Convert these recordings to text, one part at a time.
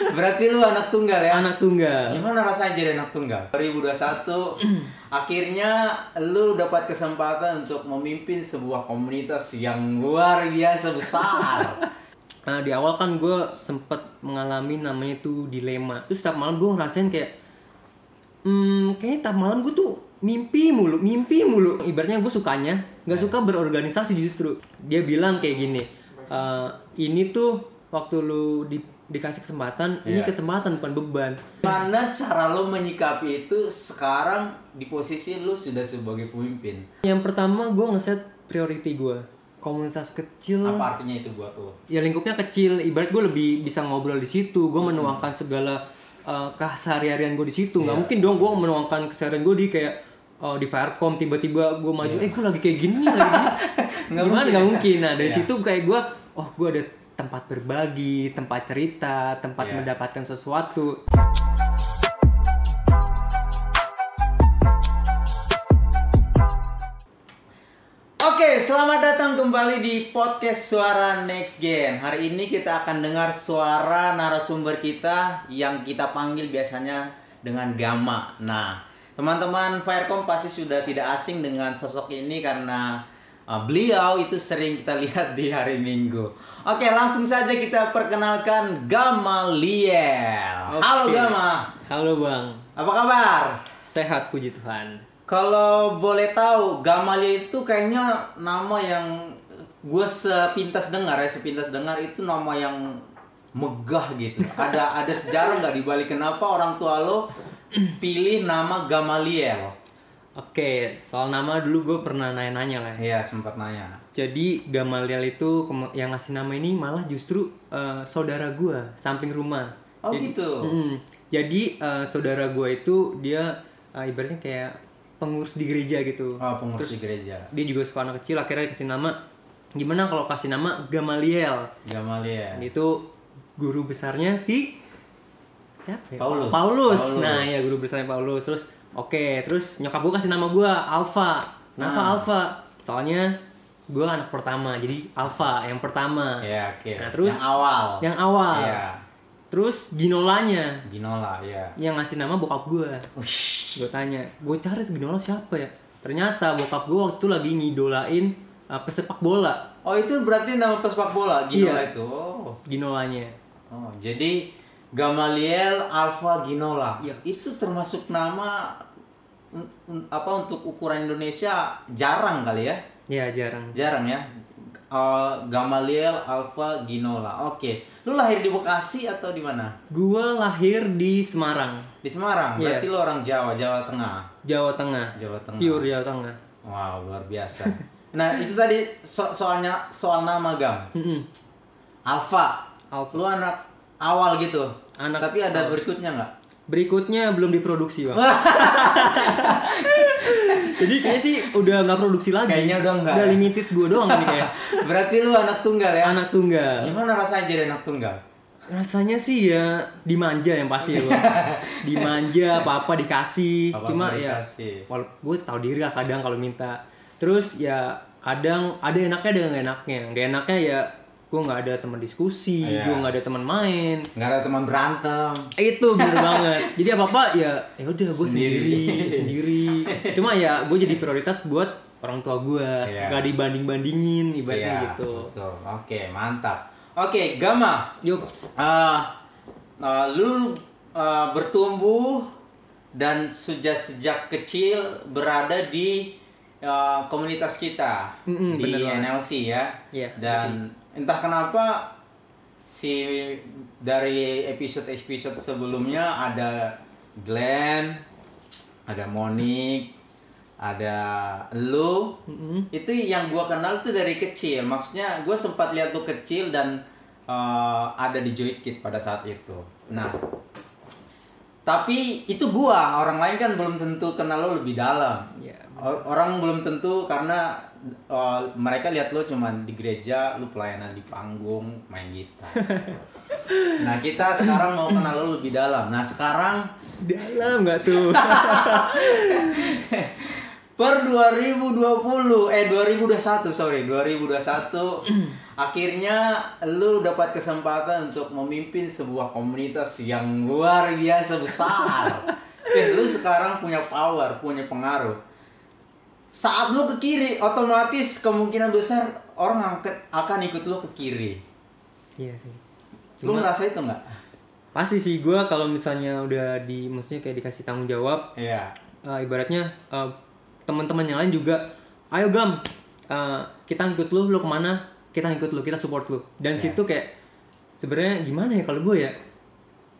Berarti lu anak tunggal ya? anak tunggal Gimana rasanya jadi anak tunggal? 2021 akhirnya lu dapat kesempatan untuk memimpin sebuah komunitas yang luar biasa besar. Nah, di awal kan gue sempet mengalami namanya tuh dilema terus setiap malam gue ngerasain kayak hmm kayaknya tiap malam gue tuh mimpi mulu mimpi mulu ibaratnya gue sukanya nggak suka berorganisasi justru dia bilang kayak gini "Eh, ini tuh waktu lu di- dikasih kesempatan ini Iya. kesempatan bukan beban Mana cara lu menyikapi itu sekarang di posisi lu sudah sebagai pemimpin? yang pertama gue ngeset priority gue komunitas kecil Apa artinya itu buat lu? ya lingkupnya kecil ibarat gue lebih bisa ngobrol di situ gue menuangkan segala uh, keseharian gue di situ nggak Iya. mungkin dong gue menuangkan keseharian gue di kayak uh, di Firecom tiba-tiba gue maju eh gue lagi kayak gini lagi gimana mungkin nggak ya? mungkin nah dari Iya. situ kayak gue oh gue ada tempat berbagi tempat cerita tempat Iya. mendapatkan sesuatu Oke, selamat datang kembali di podcast Suara Next Gen. Hari ini kita akan dengar suara narasumber kita yang kita panggil biasanya dengan Gama. Nah, teman-teman Firecom pasti sudah tidak asing dengan sosok ini karena uh, beliau itu sering kita lihat di hari Minggu. Oke, langsung saja kita perkenalkan Gamaliel. Halo Oke. Gama, halo bang apa kabar? sehat puji Tuhan Kalau boleh tahu, Gamaliel itu kayaknya nama yang gue sepintas dengar ya, sepintas dengar itu nama yang megah gitu. Ada ada sejarah nggak dibalik kenapa orang tua lo pilih nama Gamaliel? Oke soal nama dulu gue pernah nanya-nanya lah Iya sempat nanya. Jadi Gamaliel itu yang ngasih nama ini malah justru eh, saudara gua samping rumah. Oh, jadi, gitu? Mm-mm. jadi eh, saudara gua itu dia eh, ibaratnya kayak pengurus di gereja gitu. Oh pengurus di gereja. Dia juga suka anak kecil akhirnya dikasih nama gimana kalau kasih nama Gamaliel. Gamaliel. Itu guru besarnya si siapa ya? Paulus. Paulus. Paulus. Nah, ya guru besarnya Paulus. Terus oke, terus nyokap gua kasih nama gua Alfa. Kenapa Ah. Alfa? Soalnya gua anak pertama, jadi Alfa yang pertama. Ya oke. Nah, terus yang awal. Yang awal. Iya. Terus Ginolanya Ginola ya. yang ngasih nama bokap gua. Gue tanya, gue cari tuh Ginola siapa ya? Ternyata bokap gua waktu itu lagi ngidolain uh, pesepak bola. Oh itu berarti nama pesepak bola Ginola Iya. itu. Oh. Ginolanya. Oh, jadi Gamaliel Alpha Ginola. Iya. Itu termasuk nama apa untuk ukuran Indonesia jarang kali ya? Ya jarang. Jarang ya. Eh, Gamaliel Alpha Ginola. Oke. Lu lahir di Bekasi atau di mana? Gua lahir di Semarang, Di Semarang. Iya. Berarti lu orang Jawa, Jawa Tengah. Jawa Tengah. Jawa Tengah. Pure Jawa Tengah. Wow, luar biasa. nah, itu tadi so- soalnya soal nama Gam. Alpha. Alpha. Lu anak awal gitu. Anak Tapi ada berikutnya nggak? Berikutnya belum diproduksi bang. Jadi kayaknya sih udah nggak produksi lagi. Kayaknya udah nggak Udah ya? limited gue doang ini kayak Berarti lu anak tunggal ya? anak tunggal. Gimana rasanya jadi anak tunggal? Rasanya sih ya dimanja yang pasti ya bang. dimanja apa apa dikasih. Apa-apa Cuma dikasih. ya, wal gue tahu diri lah kadang kalau minta. Terus ya kadang ada enaknya ada nggak enaknya. Nggak enaknya ya gue nggak ada teman diskusi, Iya. gue nggak ada teman main. Nggak ada teman berantem. itu bener banget jadi apa apa ya ya udah gue Sendiri. sendiri sendiri cuma ya gue jadi prioritas buat orang tua gue Iya. nggak dibanding bandingin ibaratnya Iya, gitu Betul. Oke, mantap. Oke, Gama. yuk eh eh, lu eh, bertumbuh dan sejak sejak kecil berada di eh, komunitas kita Mm-mm, di bener banget. NLC ya. Iya, Dan entah kenapa si dari episode-episode sebelumnya ada Glenn, ada Monik, ada lu. Mm-mm. Itu yang gua kenal tuh dari kecil. Maksudnya gua sempat lihat tuh kecil dan eh, ada di Joy Kid pada saat itu. Nah, tapi itu gua, orang lain kan belum tentu kenal lo lebih dalam. ya Or- Orang belum tentu karena uh, mereka lihat lo cuman di gereja, lu pelayanan di panggung, main gitar. nah kita sekarang mau kenal lo lebih dalam. Nah sekarang dalam nggak tuh per 2020 eh 2021 sorry 2021 akhirnya lu dapat kesempatan untuk memimpin sebuah komunitas yang luar biasa besar. Eh, lu sekarang punya power punya pengaruh. Saat lu ke kiri otomatis kemungkinan besar orang akan ikut lu ke kiri. Iya sih. Lu Cuma- ngerasa itu nggak? Pasti sih gue kalau misalnya udah di maksudnya kayak dikasih tanggung jawab iya. eh, ibaratnya eh, teman-teman yang lain juga ayo gam eh, kita ngikut lu lu ke mana kita ngikut lu kita support lu dan Ya. situ kayak sebenarnya gimana ya kalau gue ya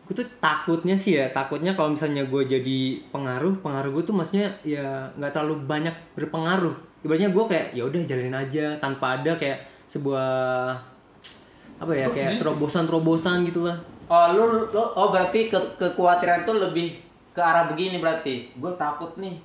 gue tuh takutnya sih ya takutnya kalau misalnya gue jadi pengaruh pengaruh gue tuh maksudnya ya nggak terlalu banyak berpengaruh ibaratnya gue kayak ya udah jalanin aja tanpa ada kayak sebuah apa ya kayak terobosan terobosan gitu lah Oh, lu, lu oh berarti ke, kekhawatiran tuh lebih ke arah begini berarti. Gue takut nih.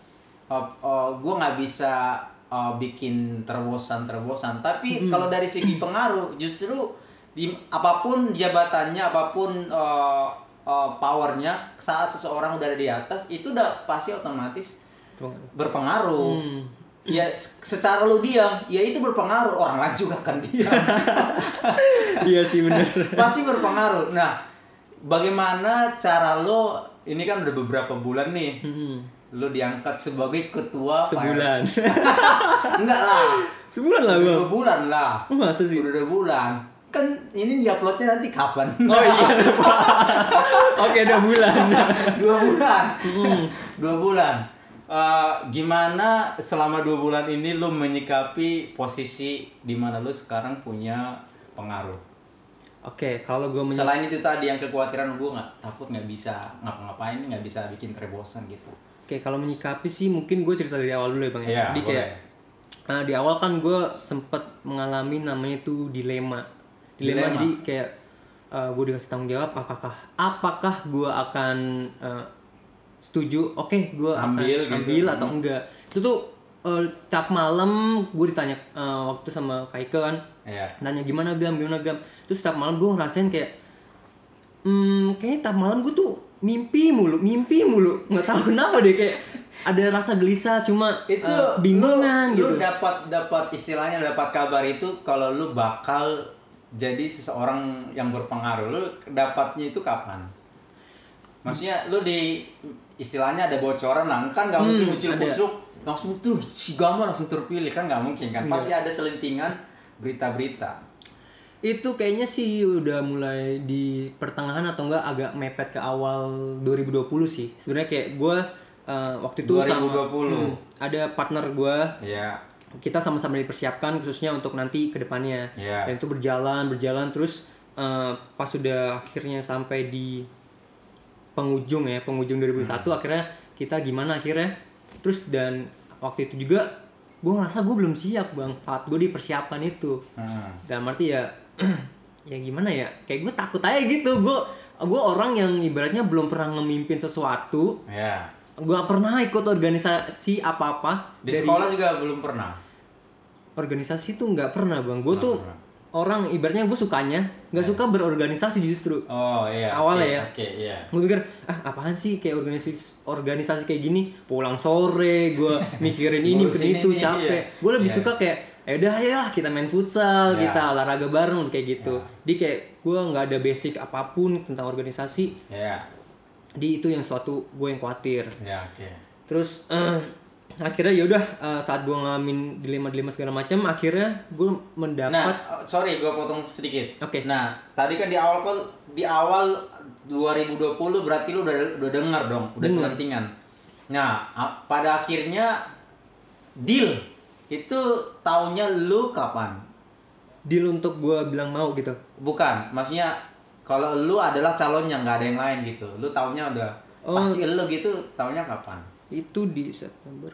Oh, oh, gue nggak bisa oh, bikin terobosan-terobosan. Tapi kalau dari segi pengaruh, justru di apa pun jabatannya, apa pun oh, oh, powernya, saat seseorang udah ada di atas, itu udah pasti otomatis berpengaruh. Hmm. Ya, se- secara lu diam, ya itu berpengaruh. Orang lain juga akan diam. iya sih bener pasti berpengaruh. Nah, bagaimana cara lo ini kan udah beberapa bulan nih, Hmm. Lo diangkat sebagai ketua sebulan Enggak lah, sebulan lah gue dua bulan lah, masa sih udah dua bulan. Kan ini diuploadnya nanti kapan? Oh iya. Oke, dua bulan. dua bulan, Hmm. dua bulan. Eh, gimana selama dua bulan ini lo menyikapi posisi di mana lo sekarang punya pengaruh? Oke, kalau gue Selain itu tadi yang kekhawatiran gue nggak takut nggak bisa ngapa-ngapain nggak bisa bikin terobosan gitu. Oke, kalau menyikapi sih mungkin gue cerita dari awal dulu ya bang ya. Iya, Jadi boleh. kayak eh, di awal kan gue sempet mengalami namanya tuh dilema. Dilema, Dilema. jadi kayak gue dikasih tanggung jawab apakah apakah gue akan eh, setuju? Oke, gue akan Ambil gitu. ambil atau enggak? Itu tuh eh, tiap malam gue ditanya eh, waktu sama Kaike kan, Iya. nanya gimana gam gimana gam terus setiap malam gue ngerasain kayak hmm kayaknya tiap malam gue tuh mimpi mulu mimpi mulu nggak tahu kenapa deh kayak ada rasa gelisah cuma Itu eh, bingungan lu, gitu Lu dapat dapat istilahnya dapat kabar itu kalau lu bakal jadi seseorang yang berpengaruh. Lu dapatnya itu kapan? Maksudnya lu di istilahnya ada bocoran lah, kan nggak mungkin Hmm, muncul-muncul langsung tuh si gambar langsung terpilih kan nggak mungkin kan? Pasti ada selentingan berita-berita. Itu kayaknya sih udah mulai di pertengahan atau enggak agak mepet ke awal 2020 sih sebenarnya kayak gue waktu itu sama 2020. hmm, ada partner gue Iya. kita sama-sama dipersiapkan khususnya untuk nanti ke depannya. Iya. Dan itu berjalan, berjalan terus eh, pas sudah akhirnya sampai di penghujung ya, penghujung 2001 Hmm. akhirnya kita gimana akhirnya? Terus dan waktu itu juga gue ngerasa gue belum siap bang, saat gue dipersiapkan itu. Hmm. Dan arti ya, ya gimana ya? Kayak gue takut aja gitu, gue gue orang yang ibaratnya belum pernah ngemimpin sesuatu, Ya. gue pernah ikut organisasi apa-apa Di sekolah juga belum pernah. organisasi tuh nggak pernah bang gue tuh pernah. orang ibaratnya gue sukanya nggak suka berorganisasi justru Oh iya. Awalnya oke, ya. Oke, iya. gue pikir ah apaan sih kayak organisasi organisasi kayak gini pulang sore gue mikirin ini mikirin itu capek iya. gue lebih Iya. suka kayak ya udah ya kita main futsal Iya. kita olahraga bareng kayak gitu di kayak gue nggak ada basic apa pun tentang organisasi Iya. di itu yang suatu gue yang khawatir Ya, oke. terus eh, akhirnya yaudah eh, saat gue ngalamin dilema dilema segala macam akhirnya gue mendapat Nah, sorry gue potong sedikit. Oke. Nah, tadi kan di awal kan di awal 2020 berarti lu udah udah dengar dong, udah selentingan. Nah, pada akhirnya deal itu taunya lu kapan? deal untuk gue bilang mau gitu Bukan, maksudnya kalau lu adalah calonnya nggak ada yang lain gitu. Lu taunya udah Oh. pasti lu gitu, taunya kapan? itu di September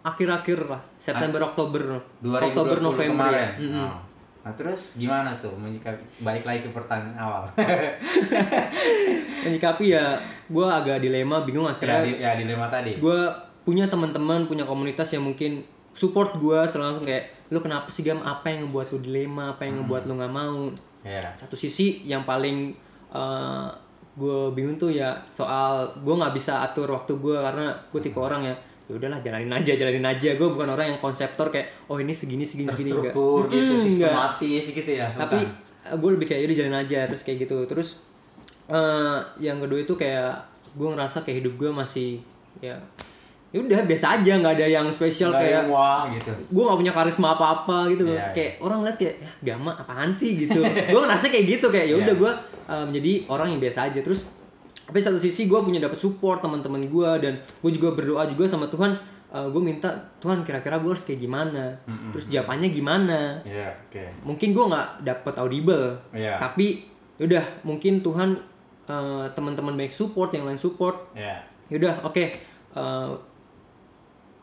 akhir-akhir lah September Oktober 2020 Oktober November kemarin. ya. Mm-mm. Oh. Nah, terus gimana tuh menyikapi balik lagi ke pertanyaan awal? menyikapi ya gue agak dilema bingung ya, akhirnya di- ya dilema tadi. gue punya teman-teman punya komunitas yang mungkin support gue selalu langsung kayak lu kenapa sih gam? Apa yang ngebuat lu dilema? Apa yang ngebuat lu nggak mau? Ya. satu sisi yang paling gue bingung tuh ya soal gue nggak bisa atur waktu gue karena gue tipe orang ya ya udahlah jalanin aja jalanin aja. Gue bukan orang yang konseptor kayak oh ini segini segini segini. Enggak gitu Mm-mm, enggak. sistematis gitu ya? Tapi bukan? gue lebih kayak jadi jalan aja terus kayak gitu. Terus eh yang kedua itu kayak gue ngerasa kayak hidup gue masih ya ya udah biasa aja nggak ada yang spesial Nggak kayak yang wah gitu. gue gak punya karisma apa apa gitu. Iya, kayak orang lihat kayak ya gama apaan sih? gitu. Gue ngerasa kayak gitu kayak ya udah Iya. gue uh, menjadi orang yang biasa aja. Terus tapi satu sisi gue punya dapat support teman-teman gue dan gue juga berdoa juga sama Tuhan gue minta Tuhan kira-kira gue harus kayak gimana? Terus jawabannya gimana? Iya, oke. mungkin gue nggak dapet audible Iya. tapi yaudah mungkin Tuhan uh, teman-teman baik support yang lain support. Iya. yaudah oke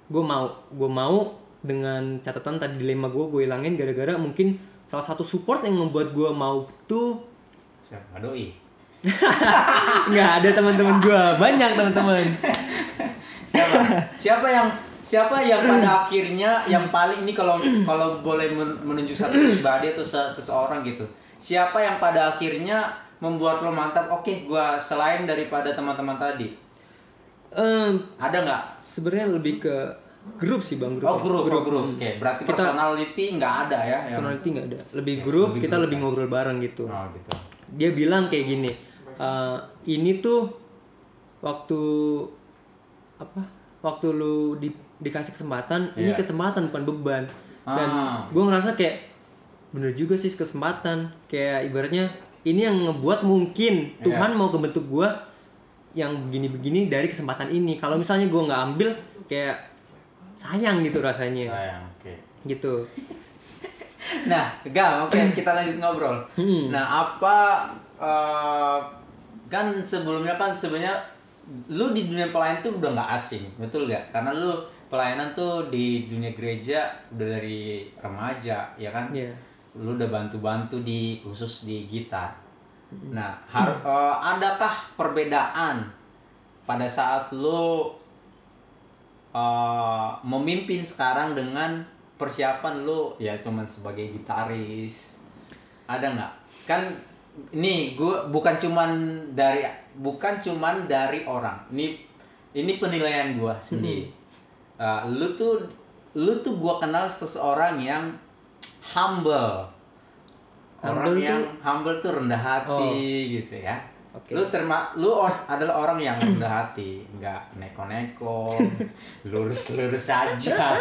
gue mau gue mau dengan catatan tadi dilema gue gue hilangin gara-gara mungkin salah satu support yang membuat gue mau tuh Siapa? Doi. nggak ada teman-teman gue banyak teman-teman Siapa? siapa yang siapa yang pada akhirnya yang paling ini kalau kalau boleh men- menunjuk satu pribadi atau se- seseorang gitu. Siapa yang pada akhirnya membuat lo mantap? Oke, gua selain daripada teman-teman tadi. Em, Ada nggak? Sebenarnya lebih ke grup sih bang grup Oh ya. grup, oh, grup. Hmm. Oke, berarti Kita- personality nggak ada ya? Yang... personality nggak ada lebih grup lebih kita grup, lebih ya. ngobrol bareng gitu Oh gitu. dia bilang kayak gini "Eh, ini tuh waktu apa waktu lu di, dikasih kesempatan ini Iya. kesempatan bukan beban dan Ah. gue ngerasa kayak bener juga sih kesempatan kayak ibaratnya ini yang ngebuat mungkin Iya. Tuhan mau kebentuk gue yang begini-begini dari kesempatan ini kalau misalnya gue nggak ambil kayak sayang gitu rasanya Sayang, oke. gitu Nah, Gam, oke kita lanjut ngobrol. Hmm. Nah, apa eh, kan sebelumnya kan sebenarnya lu di dunia pelayanan tuh udah nggak asing, betul nggak? Karena lu pelayanan tuh di dunia gereja udah dari remaja, ya kan? Iya. Lu udah bantu-bantu di khusus di gitar. Nah, har- eh, adakah perbedaan pada saat lu eh, memimpin sekarang dengan persiapan lu ya cuman sebagai gitaris? Ada nggak? Kan ini gue bukan cuman dari bukan cuman dari orang. Ini ini penilaian gue sendiri. Eh, lu tuh lu tuh gue kenal seseorang yang humble orang Humble yang tuh- humble tuh rendah hati gitu ya. Oke. lu terma lu or- adalah orang yang rendah hati nggak neko-neko lurus lurus saja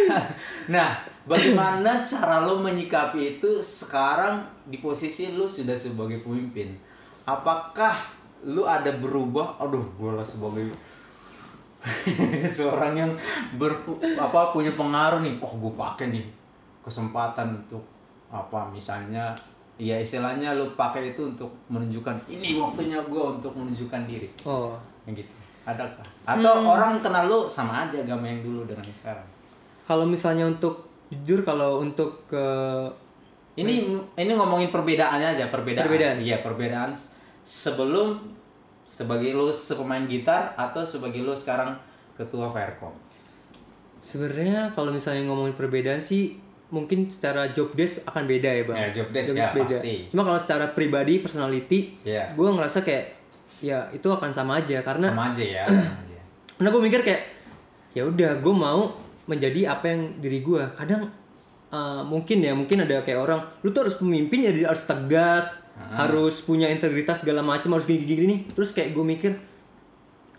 nah bagaimana cara lu menyikapi itu sekarang di posisi lu sudah sebagai pemimpin? Apakah lu ada berubah? Aduh gue lah sebagai seorang yang ber apa punya pengaruh nih. Oh gue pakai nih kesempatan untuk apa misalnya ya istilahnya lu pakai itu untuk menunjukkan ini waktunya gue untuk menunjukkan diri. Oh. Yang gitu. Adakah? Atau orang kenal lu sama aja agama yang dulu dengan yang sekarang? Kalau misalnya untuk jujur kalau untuk ke ini ini ngomongin perbedaannya aja perbedaan. Perbedaan. iya perbedaan sebelum sebagai lu sepemain gitar atau sebagai lu sekarang ketua Faircom? Sebenarnya kalau misalnya ngomongin perbedaan sih mungkin secara job desk akan beda ya bang. Ya, job desk ya, pasti. Cuma kalau secara pribadi personality, Iya. gue ngerasa kayak ya itu akan sama aja karena sama aja ya karena gue mikir kayak ya udah gue mau menjadi apa yang diri gue. Kadang uh, mungkin ya mungkin ada kayak orang lu tuh harus pemimpin ya harus tegas, Ah. harus punya integritas segala macam harus gini-gini nih. Terus kayak gue mikir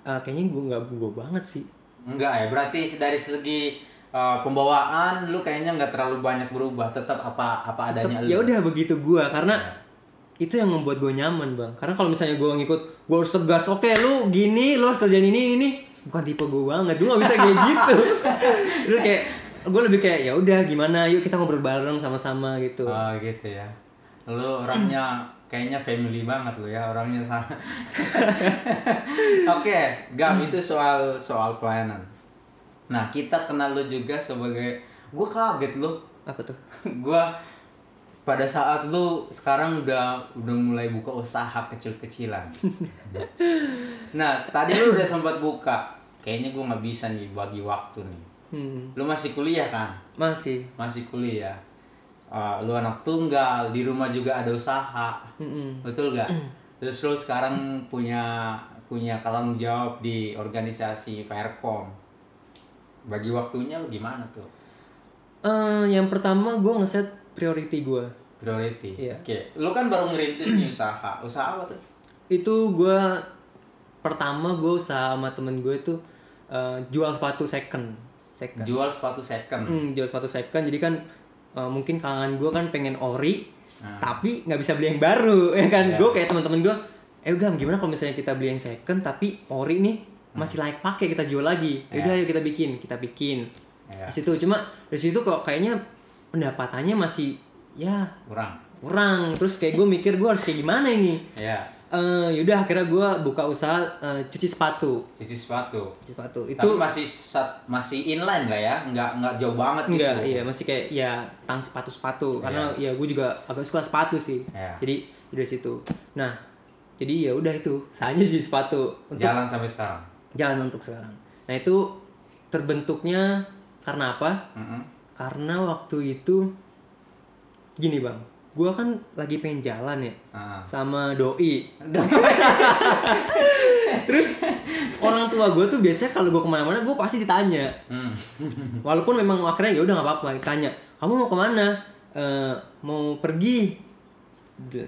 uh, kayaknya gue nggak gue banget sih. enggak ya berarti dari segi uh, pembawaan lu kayaknya nggak terlalu banyak berubah tetap apa apa adanya Tetep, lu ya udah begitu gua karena Ya. itu yang membuat gue nyaman bang karena kalau misalnya gue ngikut gue harus tegas oke lu gini lu harus kerjain ini ini bukan tipe gue banget gue gak bisa kayak gitu lu kayak gue lebih kayak ya udah gimana yuk kita ngobrol bareng sama-sama gitu Oh gitu ya. Lu orangnya kayaknya family banget lu ya orangnya. Oke, Gam itu soal soal pelayanan. Nah kita kenal lu juga sebagai gue kaget lu. apa tuh gue pada saat lu sekarang udah udah mulai buka usaha kecil-kecilan. nah tadi lu udah sempat buka. Kayaknya gue nggak bisa nih bagi waktu nih. hmm, Lu masih kuliah kan? masih masih kuliah Uh, lu anak tunggal di rumah juga ada usaha Mm-mm. betul gak terus lu sekarang punya punya tanggung jawab di organisasi Faircom bagi waktunya lu gimana tuh? Eh, yang pertama gue ngeset priority gue priority? Iya. oke lu kan baru ngerintis nih usaha. Usaha apa tuh? Itu gue pertama gue usaha sama temen gue itu eh, jual sepatu second. Second. Jual sepatu second? Hmm, jual sepatu second. Jadi kan eh, mungkin kalangan gue kan pengen ori Nah. tapi nggak bisa beli yang baru ya kan? Iya. gue kayak teman-teman gue eh udah gimana kalau misalnya kita beli yang second tapi ori nih masih layak pakai kita jual lagi. Ya udah Iya. ayo kita bikin kita bikin. Iya. di situ cuma di situ kok kayaknya pendapatannya masih ya kurang. kurang. Terus kayak gue mikir gue harus kayak gimana ini? Ya. Eh yaudah akhirnya gue buka usaha eh, cuci sepatu. Cuci sepatu. Cuci sepatu. Itu tapi masih sat, masih inline lah ya? Nggak nggak jauh banget enggak gitu iya masih kayak ya tang sepatu sepatu. Karena ya gue juga agak suka sepatu sih. Iya. jadi dari situ. Nah jadi ya udah itu. Hanya sih sepatu. Untuk jalan sampai sekarang jalan untuk sekarang. Nah itu terbentuknya karena apa? Mm-mm. karena waktu itu gini bang. Gue kan lagi pengen jalan ya Ah. sama doi. Terus orang tua gue tuh biasanya kalau gue ke mana-mana gue pasti ditanya. Hmm. walaupun memang akhirnya ya udah nggak apa-apa ditanya kamu mau ke mana? "Eh, mau pergi.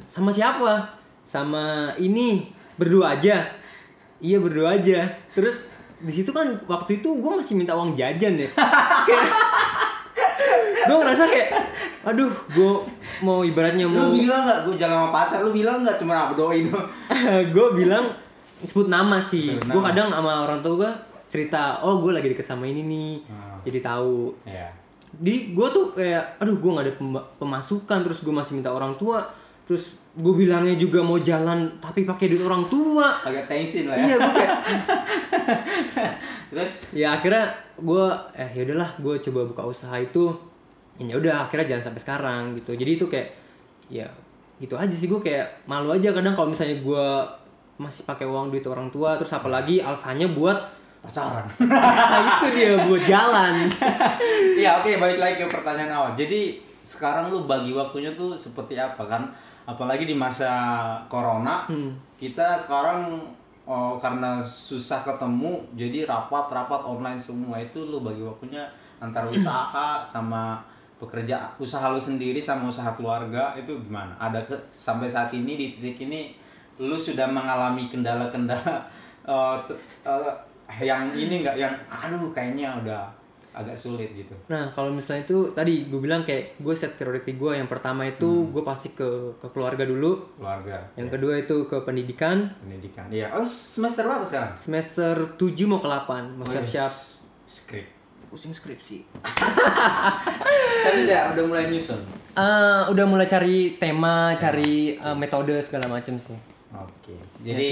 Sama siapa? Sama ini berdua aja iya berdua aja. Terus di situ kan waktu itu gue masih minta uang jajan ya kayak gue ngerasa kayak aduh gue mau ibaratnya mau lu bilang nggak? Gue jalan sama pacar lu bilang nggak? Cuma aku doain. Gue bilang sebut nama sih. Gue kadang sama orang tua gue cerita oh gue lagi deket sama ini nih. Hmm. jadi tahu. Ya di gue tuh kayak aduh gue nggak ada pemasukan. Terus gue masih minta orang tua terus gue bilangnya juga mau jalan tapi pakai duit orang tua. Agak tensin lah ya. Iya gue kayak terus? Ya akhirnya gue eh yaudahlah gue coba buka usaha itu. Ya udah akhirnya jangan sampai sekarang gitu. Jadi itu kayak ya gitu aja sih gue kayak malu aja kadang kalau misalnya gue masih pakai uang duit orang tua. Terus apalagi alasannya buat pacaran. Nah, itu dia buat jalan. Iya oke balik lagi ke pertanyaan awal. Jadi sekarang lu bagi waktunya tuh seperti apa? Kan? Apalagi di masa corona, Hmm. kita sekarang oh, karena susah ketemu, jadi rapat-rapat online semua itu lu bagi waktunya antara usaha sama pekerja usaha lu sendiri sama usaha keluarga itu gimana? Ada ke, sampai saat ini di titik ini lu sudah mengalami kendala-kendala t- eh, yang ini nggak yang aduh kayaknya udah agak sulit gitu. Nah kalau misalnya itu tadi gue bilang kayak gue set priority gue yang pertama itu gue pasti ke ke keluarga dulu, keluarga yang kedua itu ke pendidikan. Pendidikan. Iya. Oh semester berapa sekarang? Semester 7 mau ke 8 mau siap-siap. skrip. Pusing skripsi. tapi udah udah mulai nyusun? Eh, udah mulai cari tema, cari eh, metode segala macam sih. Oke. Jadi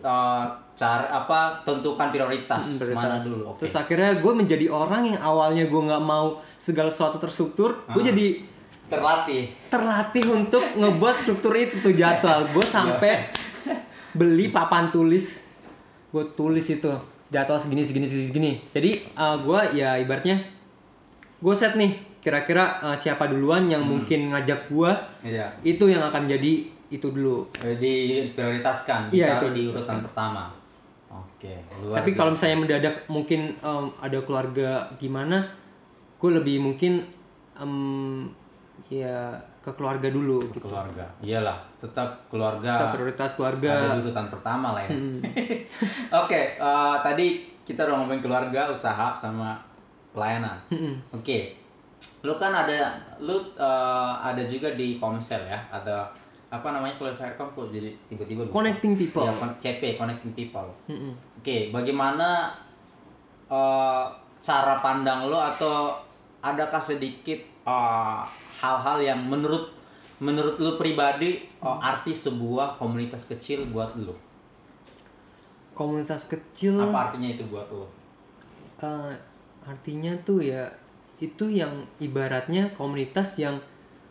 eh, cara apa tentukan prioritas, Hmm, mana prioritas. dulu? Oke. Terus akhirnya gue menjadi orang yang awalnya gue nggak mau segala sesuatu terstruktur, gue Ah. jadi terlatih. terlatih untuk ngebuat struktur itu tuh jadwal. Gue sampai beli papan tulis, gue tulis itu jadwal segini segini segini segini. Jadi gue ya ibaratnya gue set nih kira-kira eh, siapa duluan yang mungkin ngajak gue iya. itu yang akan jadi itu dulu. di prioritaskan Iya, itu di urutan pertama oke luar Tapi kalau misalnya mendadak mungkin em, ada keluarga gimana, gue lebih mungkin em, ya ke keluarga dulu Ke gitu. keluarga iyalah tetap keluarga Kita prioritas keluarga. ada di urutan pertama lah ya oke eh, tadi kita udah ngomongin keluarga usaha sama pelayanan Mm-mm. Oke, lu kan ada, lu eh, ada juga di Komsel ya, ada apa namanya kalau Faircom kok jadi tiba-tiba lupa. Connecting people. Ya, CP, Connecting People. Mm-mm. Oke, bagaimana eh, cara pandang lo atau adakah sedikit eh, hal-hal yang menurut menurut lu pribadi eh, arti sebuah komunitas kecil buat lu? Komunitas kecil, Apa artinya itu buat lu? eh, artinya tuh ya itu yang ibaratnya komunitas yang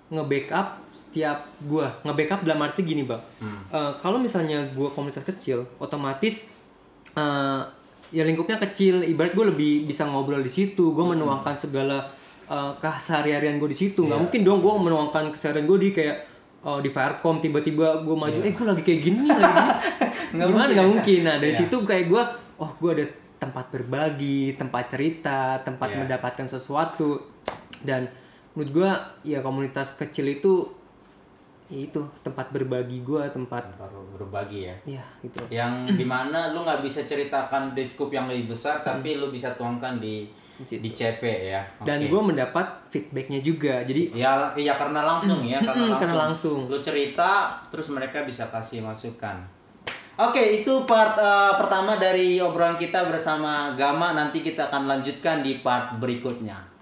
nge-backup setiap gua. Nge-backup dalam arti gini bang. Hmm. Eh, kalau misalnya gua komunitas kecil otomatis eh, ya lingkupnya kecil. Ibarat gue lebih bisa ngobrol di situ. Gue menuangkan segala eh, keseharian gue di situ. Nggak Iya. mungkin dong gue menuangkan keseharian gue di kayak eh, di Firecom tiba-tiba gue maju eh gue lagi kayak gini lagi gini. Nggak gimana? mungkin. nggak mungkin. Nah dari Iya. situ kayak gue oh gue ada tempat berbagi tempat cerita tempat Iya. mendapatkan sesuatu. Dan menurut gua ya komunitas kecil itu ya itu tempat berbagi gua tempat Baru berbagi ya. ya gitu yang di mana lu nggak bisa ceritakan di scoop yang lebih besar tapi lu bisa tuangkan di Situ. di CP ya dan gua mendapat feedbacknya juga jadi ya ya karena langsung ya karena langsung. karena langsung. lu cerita terus mereka bisa kasih masukan oke itu part eh, pertama dari obrolan kita bersama Gama nanti kita akan lanjutkan di part berikutnya